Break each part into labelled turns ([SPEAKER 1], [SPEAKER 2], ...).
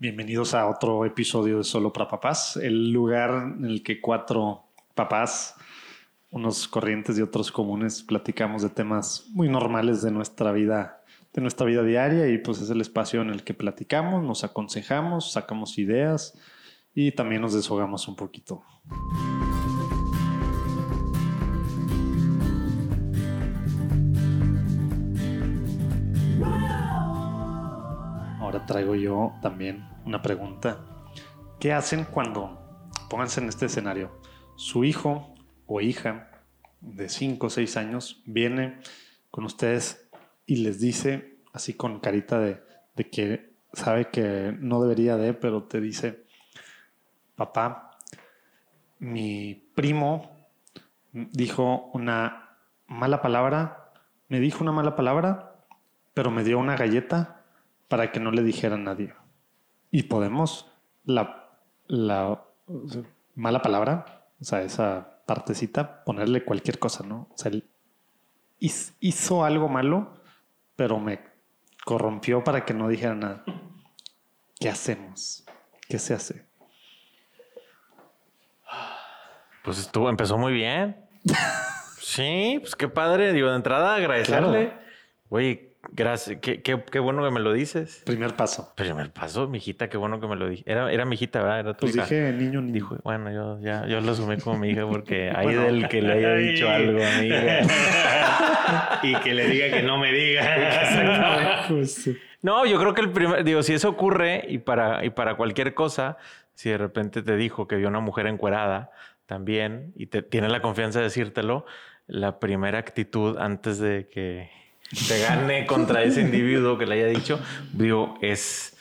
[SPEAKER 1] Bienvenidos a otro episodio de Solo para Papás, el lugar en el que cuatro papás, unos corrientes y otros comunes, platicamos de temas muy normales de nuestra vida, de nuestra vida diaria y pues es el espacio en el que platicamos, nos aconsejamos, sacamos ideas y también nos deshogamos un poquito. Traigo yo también una pregunta. ¿Qué hacen cuando, pónganse en este escenario, su hijo o hija de 5 o 6 años viene con ustedes y les dice, así con carita de, de que sabe que no debería de, pero te dice, papá, mi primo dijo una mala palabra, me dijo una mala palabra, pero me dio una galleta para que no le dijera a nadie. Y podemos la, la mala palabra, o sea, esa partecita, ponerle cualquier cosa, ¿no? O sea, él hizo algo malo, pero me corrompió para que no dijera nada. ¿Qué hacemos? ¿Qué se hace?
[SPEAKER 2] Pues estuvo, empezó muy bien. sí, pues qué padre. Digo, de entrada agradecerle. Oye, gracias. Qué, qué, qué, bueno que me lo dices.
[SPEAKER 1] Primer paso.
[SPEAKER 2] Primer paso, mijita, qué bueno que me lo dije. Era, era mi hijita, ¿verdad? Era tu
[SPEAKER 1] Pues
[SPEAKER 2] hija.
[SPEAKER 1] dije niño, niño.
[SPEAKER 2] Dijo, bueno, yo ya yo lo asumí como mi hija porque hay del que le haya dicho algo a mi hija.
[SPEAKER 3] y que le diga que no me diga.
[SPEAKER 2] No, yo creo que el primer, digo, si eso ocurre y para, y para cualquier cosa, si de repente te dijo que vio una mujer encuerada también y te tiene la confianza de decírtelo, la primera actitud antes de que te gane contra ese individuo que le haya dicho, digo, es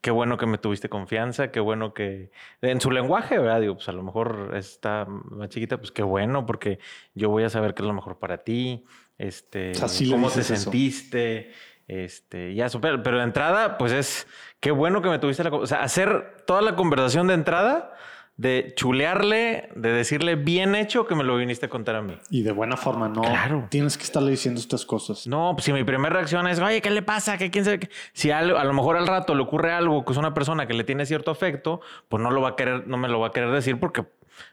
[SPEAKER 2] qué bueno que me tuviste confianza, qué bueno que en su lenguaje, ¿verdad? Digo, pues a lo mejor está más chiquita, pues qué bueno, porque yo voy a saber qué es lo mejor para ti, este, cómo te
[SPEAKER 1] eso.
[SPEAKER 2] sentiste, este, ya super, pero de entrada, pues es qué bueno que me tuviste la, o sea, hacer toda la conversación de entrada, de chulearle, de decirle bien hecho que me lo viniste a contar a mí.
[SPEAKER 1] y de buena forma, no
[SPEAKER 2] Claro.
[SPEAKER 1] tienes que estarle diciendo estas cosas.
[SPEAKER 2] No, pues si mi primera reacción es, oye, ¿qué le pasa? ¿Qué quién sabe qué?". Si a lo mejor al rato le ocurre algo que es una persona que le tiene cierto afecto, pues no lo va a querer, no me lo va a querer decir porque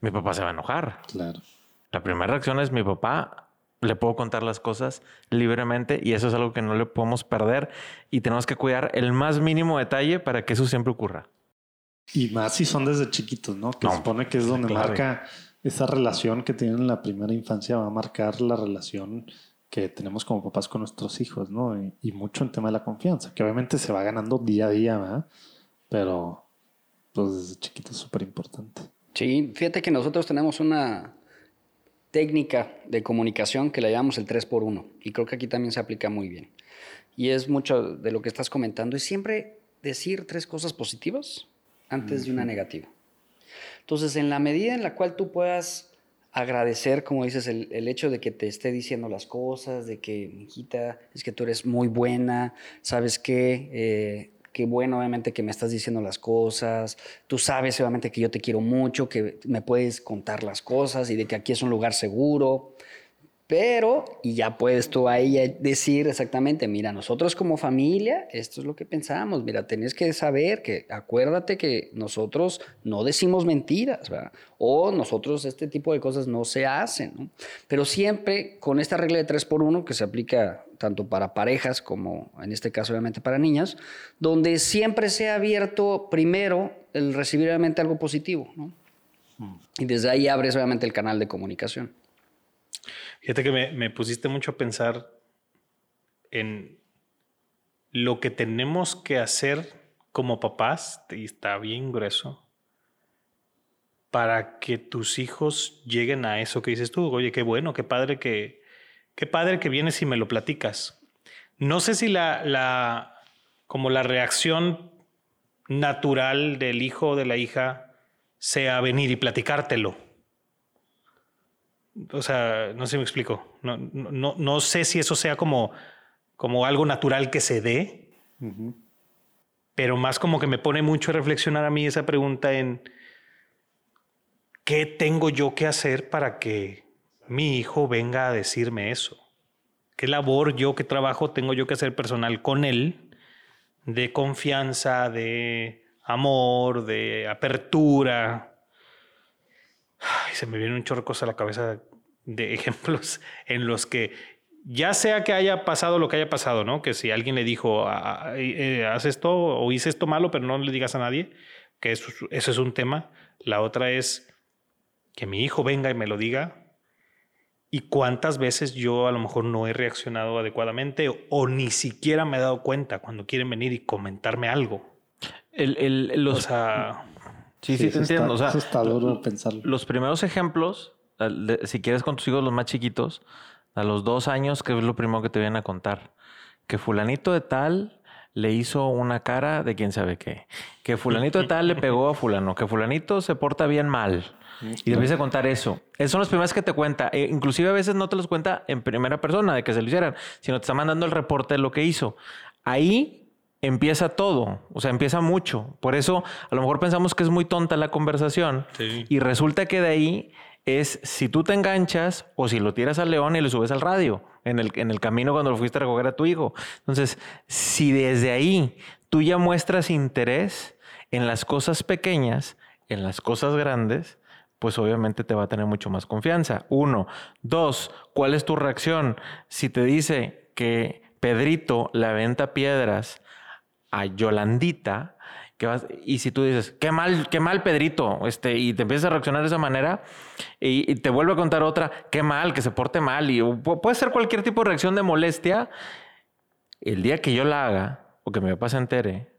[SPEAKER 2] mi papá se va a enojar.
[SPEAKER 1] Claro.
[SPEAKER 2] La primera reacción es mi papá, le puedo contar las cosas libremente y eso es algo que no le podemos perder y tenemos que cuidar el más mínimo detalle para que eso siempre ocurra.
[SPEAKER 1] Y más si son desde chiquitos, ¿no? Que
[SPEAKER 2] No,
[SPEAKER 1] se supone que es donde
[SPEAKER 2] clave.
[SPEAKER 1] marca esa relación que tienen en la primera infancia, va a marcar la relación que tenemos como papás con nuestros hijos, ¿no? Y, y mucho en tema de la confianza, que obviamente se va ganando día a día, ¿verdad? Pero, pues desde chiquito es súper importante.
[SPEAKER 4] Sí, fíjate que nosotros tenemos una técnica de comunicación que la llamamos el 3x1 y creo que aquí también se aplica muy bien. Y es mucho de lo que estás comentando, es siempre decir tres cosas positivas antes de una negativa. Entonces, en la medida en la cual tú puedas agradecer, como dices, el, el hecho de que te esté diciendo las cosas, de que, hijita, es que tú eres muy buena, sabes qué, Eh, qué bueno, obviamente, que me estás diciendo las cosas, tú sabes, obviamente, que yo te quiero mucho, que me puedes contar las cosas y de que aquí es un lugar seguro. Pero, y ya puedes tú a ella decir exactamente, mira, nosotros como familia, esto es lo que pensamos, mira, tenés que saber que, acuérdate que nosotros no decimos mentiras, ¿verdad? O nosotros este tipo de cosas no se hacen, ¿no? Pero siempre con esta regla de 3 por 1 que se aplica tanto para parejas como en este caso obviamente para niñas, donde siempre sea abierto primero el recibir obviamente algo positivo, ¿no? Y desde ahí abres obviamente el canal de comunicación.
[SPEAKER 3] Fíjate que me, pusiste mucho a pensar en lo que tenemos que hacer como papás, y está bien grueso, para que tus hijos lleguen a eso que dices tú. Oye, qué bueno, qué padre que, qué padre que vienes y me lo platicas. No sé si la, la, como la reacción natural del hijo o de la hija sea venir y platicártelo. O sea, no sé si me explico. No, no, no, sé si eso sea como, como algo natural que se dé, pero más como que me pone mucho a reflexionar a mí esa pregunta en qué tengo yo que hacer para que mi hijo venga a decirme eso. ¿Qué labor yo, qué trabajo tengo yo que hacer personal con él de confianza, de amor, de apertura. Se me viene un chorro de cosas a la cabeza de ejemplos en los que ya sea que haya pasado lo que haya pasado, ¿no? Que si alguien le dijo, "Ah, ah, eh, haz esto o hice esto malo, pero no le digas a nadie, que eso, eso es un tema. La otra es que mi hijo venga y me lo diga. Y cuántas veces yo a lo mejor no he reaccionado adecuadamente o, o ni siquiera me he dado cuenta cuando quieren venir y comentarme algo.
[SPEAKER 2] El, el- los,
[SPEAKER 3] O sea,
[SPEAKER 2] sí, sí, te
[SPEAKER 1] eso está-
[SPEAKER 2] entiendo. o sea,
[SPEAKER 1] eso está duro pensarlo.
[SPEAKER 2] los primeros ejemplos, si quieres con tus hijos los más chiquitos, a los dos años, que es lo primero que te vienen a contar? Que fulanito de tal le hizo una cara de quién sabe qué. Que fulanito de tal le pegó a fulano. Que fulanito se porta bien mal. Y te empieza a contar eso. Esos son los primeros que te cuenta. Eh, inclusive a veces no te los cuenta en primera persona de que se lo hicieran, sino te está mandando el reporte de lo que hizo. Ahí empieza todo, o sea, empieza mucho. Por eso a lo mejor pensamos que es muy tonta la conversación
[SPEAKER 3] Sí.
[SPEAKER 2] y resulta que de ahí es si tú te enganchas o si lo tiras al león y le subes al radio en el, en el camino cuando lo fuiste a recoger a tu hijo. Entonces, si desde ahí tú ya muestras interés en las cosas pequeñas, en las cosas grandes, pues obviamente te va a tener mucho más confianza. Uno. Dos, ¿cuál es tu reacción? Si te dice que Pedrito le aventa piedras a Yolandita, que vas, y si tú dices, qué mal, qué mal Pedrito, este, y te empiezas a reaccionar de esa manera, y, y te vuelve a contar otra, qué mal, que se porte mal, y puede ser cualquier tipo de reacción de molestia, el día que yo la haga, o que mi papá se entere,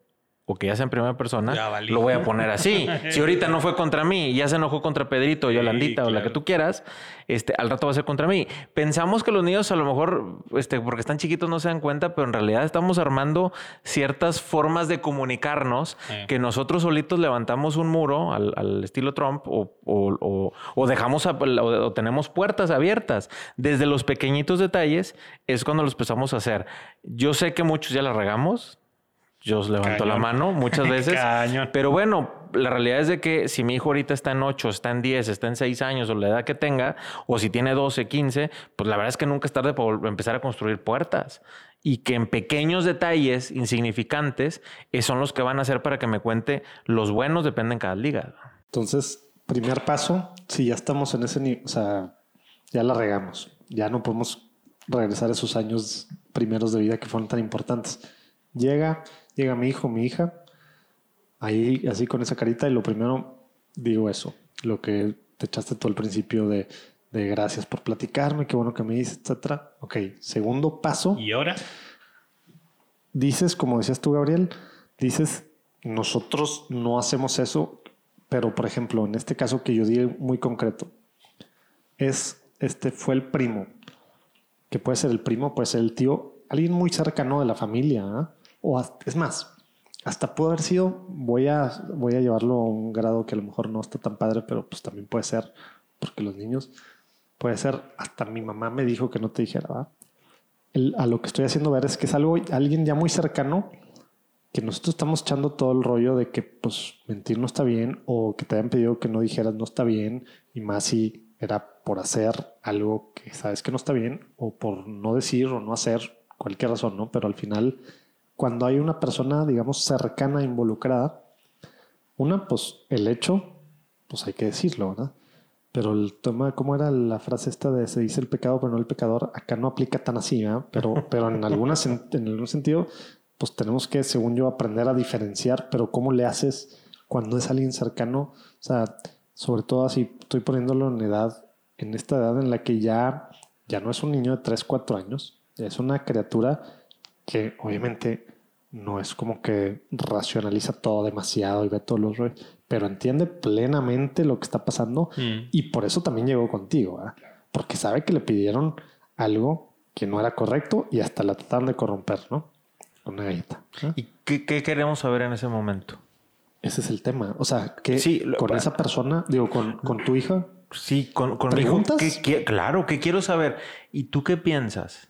[SPEAKER 2] o que ya sea en primera persona, lo voy a poner así. Si ahorita no fue contra mí, ya se enojó contra Pedrito, Yolandita o la que
[SPEAKER 3] claro.
[SPEAKER 2] tú quieras, este, al rato va a ser contra mí. Pensamos que los niños a lo mejor, este, porque están chiquitos no se dan cuenta, pero en realidad estamos armando ciertas formas de comunicarnos
[SPEAKER 3] Sí.
[SPEAKER 2] que nosotros solitos levantamos un muro al, al estilo Trump o, o- o- o dejamos a- o tenemos puertas abiertas. Desde los pequeñitos detalles es cuando los empezamos a hacer. Yo sé que muchos ya la regamos. Yo os levanto la
[SPEAKER 3] Cañón.
[SPEAKER 2] mano muchas veces.
[SPEAKER 3] Cañón.
[SPEAKER 2] Pero bueno, la realidad es de que si mi hijo ahorita está en 8, está en 10, está en 6 años o la edad que tenga, o si tiene 12, 15, pues la verdad es que nunca es tarde para empezar a construir puertas. Y que en pequeños detalles insignificantes eh, son los que van a hacer para que me cuente los buenos, depende en cada liga.
[SPEAKER 1] Entonces, primer paso, si ya estamos en ese nivel, o sea, ya la regamos, ya no podemos regresar a esos años primeros de vida que fueron tan importantes. Llega, llega mi hijo, mi hija, ahí así con esa carita y lo primero digo eso, lo que te echaste todo el principio de, de gracias por platicarme, qué bueno que me dices, etcétera. Ok, segundo paso
[SPEAKER 3] y ahora,
[SPEAKER 1] dices, como decías tú, Gabriel, dices, nosotros no hacemos eso, pero por ejemplo, en este caso que yo di muy concreto, es, este fue el primo, que puede ser el primo, puede ser el tío, alguien muy cercano de la familia, ¿ah? O es más, hasta pudo haber sido, voy a, voy a llevarlo a un grado que a lo mejor no está tan padre, pero pues también puede ser, porque los niños, puede ser, hasta mi mamá me dijo que no te dijera, ¿va? a lo que estoy haciendo ver es que es algo, alguien ya muy cercano, que nosotros estamos echando todo el rollo de que pues mentir no está bien o que te hayan pedido que no dijeras no está bien y más si era por hacer algo que sabes que no está bien o por no decir o no hacer cualquier razón, ¿no? Pero al final, cuando hay una persona, digamos, cercana, involucrada, una, pues el hecho, pues hay que decirlo, ¿verdad? Pero el tema, ¿cómo era la frase esta de se dice el pecado pero no el pecador? Acá no aplica tan así, ¿verdad? Pero, pero en, alguna, sen- en algún sentido, pues tenemos que, según yo, aprender a diferenciar, pero ¿cómo le haces cuando es alguien cercano? O sea, sobre todo así, estoy poniéndolo en edad, en esta edad en la que ya, ya no es un niño de 3, 4 años, es una criatura que obviamente no es como que racionaliza todo demasiado y ve todos los rollos, pero entiende plenamente lo que está pasando
[SPEAKER 3] Mm.
[SPEAKER 1] y por eso también llegó contigo, ¿verdad? porque sabe que le pidieron algo que no era correcto y hasta la trataron de corromper, ¿no? Con una galleta.
[SPEAKER 2] ¿Y qué, qué queremos saber en ese momento?
[SPEAKER 1] Ese es el tema. O sea, que
[SPEAKER 2] Sí, lo-
[SPEAKER 1] con esa persona, digo, con, con tu hija,
[SPEAKER 2] Sí, con, con mi hijo,
[SPEAKER 1] ¿Preguntas?
[SPEAKER 2] ¿qué qui- claro, ¿qué quiero saber? ¿Y tú qué piensas?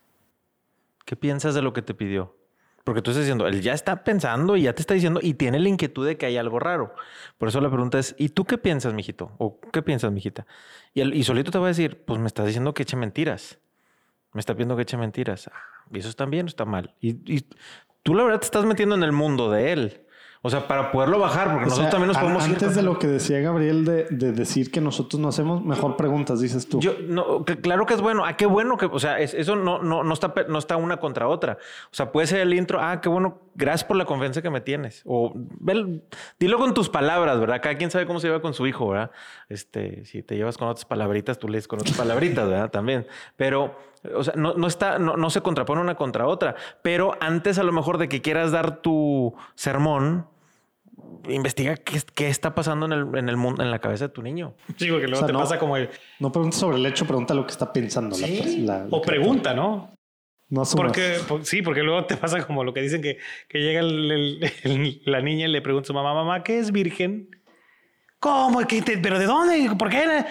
[SPEAKER 2] ¿Qué piensas de lo que te pidió? Porque tú estás diciendo, él ya está pensando y ya te está diciendo y tiene la inquietud de que hay algo raro. Por eso la pregunta es, ¿y tú qué piensas, mijito? ¿O qué piensas, mijita? Y, y solito te va a decir, pues me estás diciendo que eche mentiras. Me está pidiendo que eche mentiras. Ah, ¿Y eso está bien o está mal? Y, y tú la verdad te estás metiendo en el mundo de él. O sea, para poderlo bajar, porque
[SPEAKER 1] O
[SPEAKER 2] nosotros
[SPEAKER 1] sea,
[SPEAKER 2] también nos podemos ir
[SPEAKER 1] Antes de lo que decía Gabriel de, de decir que nosotros no hacemos, mejor preguntas, dices tú.
[SPEAKER 2] Yo, no, que- claro que es bueno. Ah, qué bueno que, o sea, es- eso no, no, no, está, no está una contra otra. O sea, puede ser el intro, ah, qué bueno, gracias por la confianza que me tienes. O ve- dilo con tus palabras, ¿verdad? Cada quien sabe cómo se lleva con su hijo, ¿verdad? Este, si te llevas con otras palabritas, tú lees con otras palabritas, ¿verdad? También. Pero, o sea, no, no está, no, no se contrapone una contra otra. Pero antes, a lo mejor, de que quieras dar tu sermón, investiga qué, qué está pasando en el, en el mundo, en la cabeza de tu niño.
[SPEAKER 3] Sí, porque luego
[SPEAKER 1] O sea,
[SPEAKER 3] te
[SPEAKER 1] no-
[SPEAKER 3] pasa como el...
[SPEAKER 1] No preguntes sobre el hecho, pregunta lo que está pensando. la pers- la- lo
[SPEAKER 3] o pregunta, ¿no?
[SPEAKER 1] No asumas.
[SPEAKER 3] Porque, por- sí, porque luego te pasa como lo que dicen que, que llega el- el- el- la niña y le pregunta a su mamá, mamá, ¿qué es virgen? ¿Cómo? ¿Qué te- ¿Pero de dónde? ¿Por qué?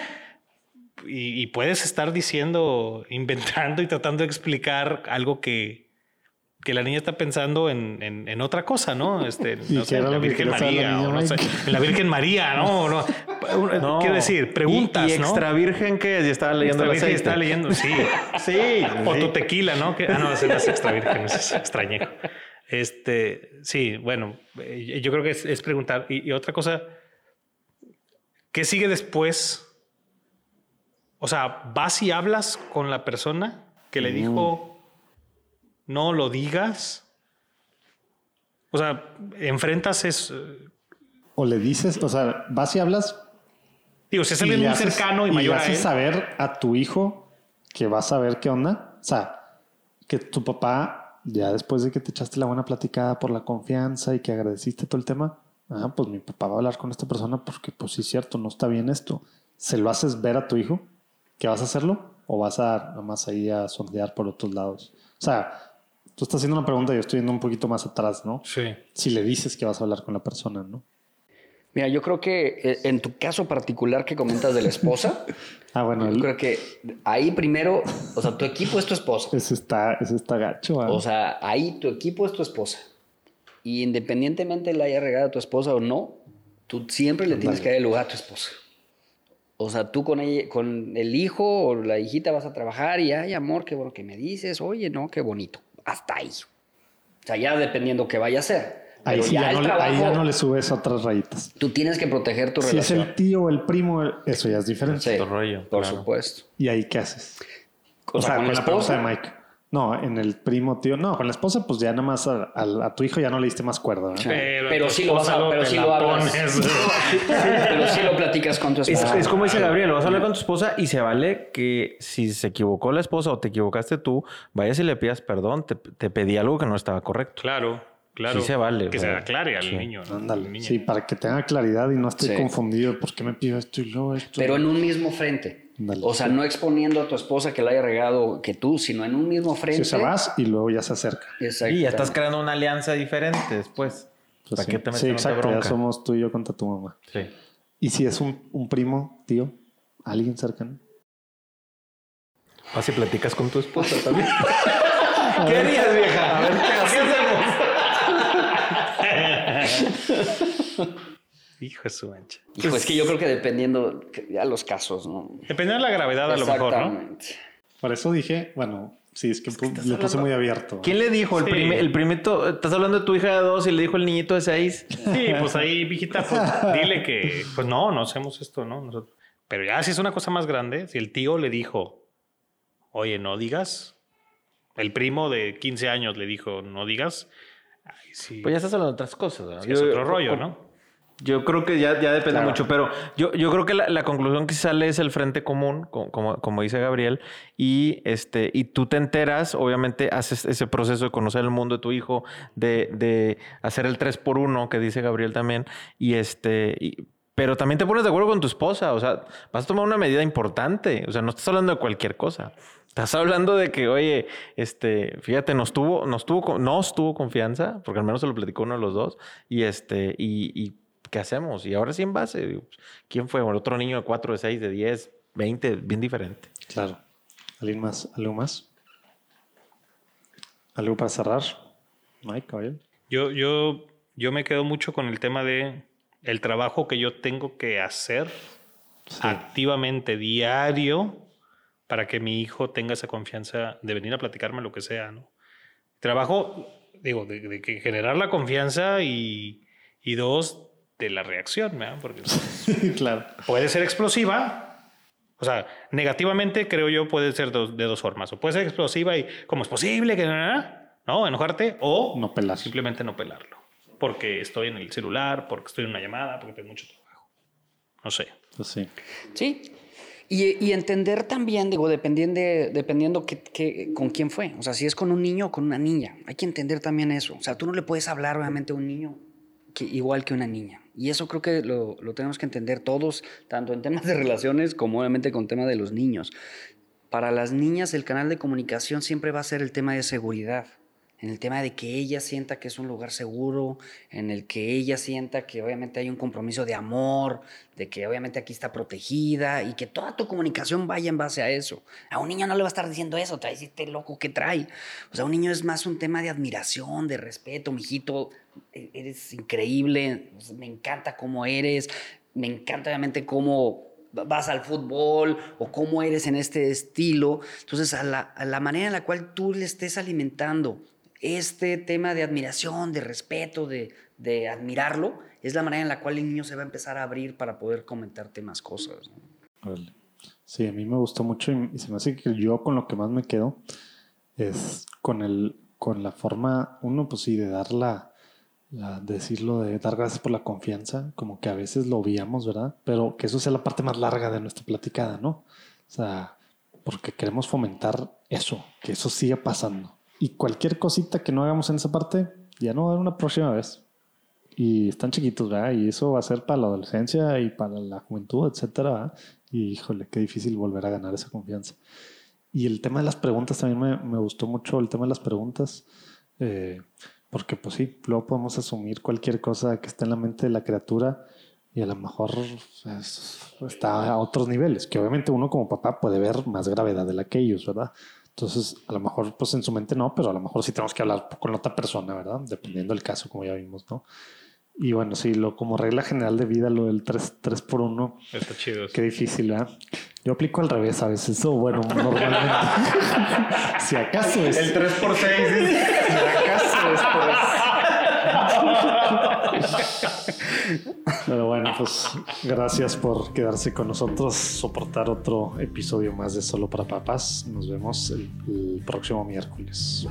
[SPEAKER 3] Y, y puedes estar diciendo, inventando y tratando de explicar algo que, que la niña está pensando en, en- en otra cosa, ¿no? Este,
[SPEAKER 1] ¿Y
[SPEAKER 3] no sé, en la Virgen
[SPEAKER 1] la
[SPEAKER 3] María, o no sé, en la Virgen María, ¿no? No. Quiero decir, preguntas,
[SPEAKER 2] y, y extra virgen que ya estaba leyendo el
[SPEAKER 3] virgen está leyendo, sí.
[SPEAKER 2] Sí.
[SPEAKER 3] O
[SPEAKER 2] sí.
[SPEAKER 3] tu tequila, ¿no? Que, ah, no, es extra virgen, es extrañejo. Este, sí, bueno, eh, yo creo que es, es preguntar. Y, y otra cosa, ¿qué sigue después? O sea, vas y hablas con la persona que le dijo, no lo digas. O sea, enfrentas es...
[SPEAKER 1] O le dices, o sea, vas y hablas.
[SPEAKER 3] Digo, si es
[SPEAKER 1] y
[SPEAKER 3] alguien muy
[SPEAKER 1] haces-
[SPEAKER 3] cercano y,
[SPEAKER 1] y
[SPEAKER 3] mayor
[SPEAKER 1] le
[SPEAKER 3] a él.
[SPEAKER 1] haces saber a tu hijo que vas a ver qué onda. O sea, que tu papá, ya después de que te echaste la buena platicada por la confianza y que agradeciste todo el tema, ah, pues mi papá va a hablar con esta persona porque, pues sí, es cierto, no está bien esto. ¿Se lo haces ver a tu hijo que vas a hacerlo? ¿O vas a nomás ahí a sondear por otros lados? O sea, tú estás haciendo una pregunta y yo estoy yendo un poquito más atrás, ¿no?
[SPEAKER 3] Sí.
[SPEAKER 1] Si le dices que vas a hablar con la persona, ¿no?
[SPEAKER 4] Mira, yo creo que eh, en tu caso particular que comentas de la esposa,
[SPEAKER 1] Ah, bueno,
[SPEAKER 4] yo
[SPEAKER 1] el-
[SPEAKER 4] creo que ahí primero, o sea, tu equipo es tu esposa.
[SPEAKER 1] ese está, ese está gacho. ¿ah?
[SPEAKER 4] O sea, ahí tu equipo es tu esposa. Y independientemente le haya regado a tu esposa o no, tú siempre le tienes que dar el lugar a tu esposa. O sea, tú con, ella, con el hijo o la hijita vas a trabajar y, ay, amor, qué bueno que me dices, oye, no, qué bonito. Hasta ahí. O sea, ya dependiendo qué vaya a ser.
[SPEAKER 1] ahí, sí ya no, le- ahí ya
[SPEAKER 4] trabajo,
[SPEAKER 1] no le subes otras rayitas.
[SPEAKER 4] Tú tienes que proteger tu
[SPEAKER 1] Si es
[SPEAKER 4] relación.
[SPEAKER 1] el tío o el primo, eso ya es diferente.
[SPEAKER 4] Sí,
[SPEAKER 2] rollo,
[SPEAKER 4] por
[SPEAKER 2] claro.
[SPEAKER 4] supuesto.
[SPEAKER 1] ¿Y ahí qué haces?
[SPEAKER 4] O, sea, con, la
[SPEAKER 1] pregunta
[SPEAKER 4] esposa.
[SPEAKER 1] de Mike. No, en el primo, tío. No, con la esposa, pues ya nada más a, a- a tu hijo ya no le diste más cuerda.
[SPEAKER 4] Sí.
[SPEAKER 3] Pero,
[SPEAKER 4] sí lo vas a- pero sí lo hablas. Pero sí lo platicas con tu
[SPEAKER 2] Es,
[SPEAKER 4] esposa.
[SPEAKER 2] es como dice Gabriel, vas a hablar con tu esposa y se vale que si se equivocó la esposa o te equivocaste tú, vayas y le pidas perdón, te, te pedí algo que no estaba correcto.
[SPEAKER 3] Claro, claro.
[SPEAKER 2] Sí se vale,
[SPEAKER 3] Que
[SPEAKER 2] o
[SPEAKER 3] se
[SPEAKER 2] sea,
[SPEAKER 3] aclare al
[SPEAKER 2] sí.
[SPEAKER 3] niño. ¿no?
[SPEAKER 1] Ándale.
[SPEAKER 3] Al niño.
[SPEAKER 1] Sí, para que tenga claridad y no esté
[SPEAKER 4] Sí.
[SPEAKER 1] confundido. ¿Por qué me pido esto y luego esto?
[SPEAKER 4] Pero en un mismo frente. O sea, no exponiendo a tu esposa que la haya regado que tú, sino en un mismo frente.
[SPEAKER 1] Si se vas y luego ya se acerca.
[SPEAKER 4] Exacto.
[SPEAKER 2] Y ya estás creando una alianza diferente después.
[SPEAKER 1] Pues
[SPEAKER 2] ¿Para
[SPEAKER 1] sí.
[SPEAKER 2] qué te metes
[SPEAKER 1] Sí, exacto. Ya somos tú y yo contra tu mamá.
[SPEAKER 2] Sí.
[SPEAKER 1] ¿Y si es un, un primo, tío? ¿Alguien cercano?
[SPEAKER 2] Vas y platicas con tu esposa también. ¿Qué harías, vieja? A ver, ¿qué hacemos?
[SPEAKER 3] Hijo de su mancha.
[SPEAKER 4] Hijo, es que yo creo que dependiendo que- ya los casos, ¿no?
[SPEAKER 3] Dependiendo de la gravedad, a lo mejor, ¿no?
[SPEAKER 4] Exactamente.
[SPEAKER 1] Por eso dije, bueno, sí, es que, pu- le puse muy abierto.
[SPEAKER 2] ¿Quién le dijo? El,
[SPEAKER 3] Sí.
[SPEAKER 2] prime- el primito, estás hablando de tu hija de dos y le dijo el niñito de seis.
[SPEAKER 3] Sí, pues ahí, viejita, pues dile que, pues no, no hacemos esto, ¿no? Nosotros. Pero ya si es una cosa más grande, si el tío le dijo, oye, no digas, el primo de 15 años le dijo, no digas, ay, sí,
[SPEAKER 2] Pues ya estás hablando de otras cosas. ¿no?
[SPEAKER 3] sí es
[SPEAKER 2] Yo-
[SPEAKER 3] otro rollo,
[SPEAKER 2] como-
[SPEAKER 3] ¿no?
[SPEAKER 2] Yo creo que ya, ya depende
[SPEAKER 4] Claro.
[SPEAKER 2] mucho, pero yo, yo creo que la, la conclusión que sale es el frente común, co- como, como dice Gabriel, y, este, y tú te enteras, obviamente haces ese proceso de conocer el mundo de tu hijo, de, de hacer el 3 por 1 que dice Gabriel también, y este... y- pero también te pones de acuerdo con tu esposa, o sea, vas a tomar una medida importante, o sea, no estás hablando de cualquier cosa. Estás hablando de que, oye, este, fíjate, nos tuvo, nos tuvo, nos tuvo confianza, porque al menos se lo platicó uno de los dos, y este, y, y ¿qué hacemos? Y ahora sí en base, pues, ¿quién fue? El otro niño de 4, de 6, de 10, 20, bien diferente.
[SPEAKER 1] Claro. ¿Alguien más? ¿Algo más? ¿Algo para cerrar? Mike, Gabriel.
[SPEAKER 3] Yo, yo, yo me quedo mucho con el tema de el trabajo que yo tengo que hacer activamente, diario, para que mi hijo tenga esa confianza de venir a platicarme lo que sea, ¿no? Trabajo, digo, de, de que generar la confianza y, Y dos, de la reacción, ¿verdad? Porque
[SPEAKER 1] claro.
[SPEAKER 3] puede ser explosiva. O sea, negativamente creo yo puede ser dos- de dos formas. O puede ser explosiva y ¿cómo es posible que no enojarte? O
[SPEAKER 1] No pelar.
[SPEAKER 3] simplemente no pelarlo. Porque estoy en el celular, porque estoy en una llamada, porque tengo mucho trabajo. No sé.
[SPEAKER 1] Pues sí.
[SPEAKER 4] Sí. Y, y entender también, digo, dependiendo, dependiendo qué- qué- con quién fue. O sea, si es con un niño o con una niña. Hay que entender también eso. O sea, tú no le puedes hablar, obviamente, a un niño que, igual que una niña. Y eso creo que lo, lo tenemos que entender todos, tanto en temas de relaciones como obviamente con tema de los niños. Para las niñas, el canal de comunicación siempre va a ser el tema de seguridad. En el tema de que ella sienta que es un lugar seguro, en el que ella sienta que obviamente hay un compromiso de amor, de que obviamente aquí está protegida y que toda tu comunicación vaya en base a eso. A un niño no le va a estar diciendo eso, a decir, "Este loco que trae. O sea, un niño es más un tema de admiración, de respeto, mijito, e- eres increíble, me encanta cómo eres, me encanta obviamente cómo vas al fútbol o cómo eres en este estilo. Entonces, a la, a la manera en la cual tú le estés alimentando este tema de admiración, de respeto, de, de admirarlo, es la manera en la cual el niño se va a empezar a abrir para poder comentarte más cosas. ¿no?
[SPEAKER 1] Sí, a mí me gustó mucho y, y se me hace que yo con lo que más me quedo es con el con la forma, uno pues sí, de dar la, la- decirlo, de dar gracias por la confianza, como que a veces lo obviamos, ¿verdad? Pero que eso sea la parte más larga de nuestra platicada, ¿no? O sea, porque queremos fomentar eso, que eso siga pasando. Y cualquier cosita que no hagamos en esa parte, ya no va a haber una próxima vez. Y están chiquitos, ¿verdad? Y eso va a ser para la adolescencia y para la juventud, etcétera. ¿verdad? Y híjole, qué difícil volver a ganar esa confianza. Y el tema de las preguntas también me, me gustó mucho, el tema de las preguntas, eh, porque pues sí, luego podemos asumir cualquier cosa que esté en la mente de la criatura y a lo mejor pues, está a otros niveles, que obviamente uno como papá puede ver más gravedad de la que ellos, ¿verdad? Entonces, a lo mejor pues en su mente no, pero a lo mejor sí tenemos que hablar con otra persona, ¿verdad? Dependiendo del caso, como ya vimos, ¿no? Y bueno, sí, lo, como regla general de vida, lo del 3, por 1
[SPEAKER 3] Está chido.
[SPEAKER 1] Qué difícil, ¿verdad? Yo aplico al revés a veces, o bueno, normalmente. si acaso es.
[SPEAKER 3] El 3 por 6
[SPEAKER 1] Si acaso es por eso. Pero bueno, pues gracias por quedarse con nosotros, soportar otro episodio más de Solo para Papás. Nos vemos el, el próximo miércoles.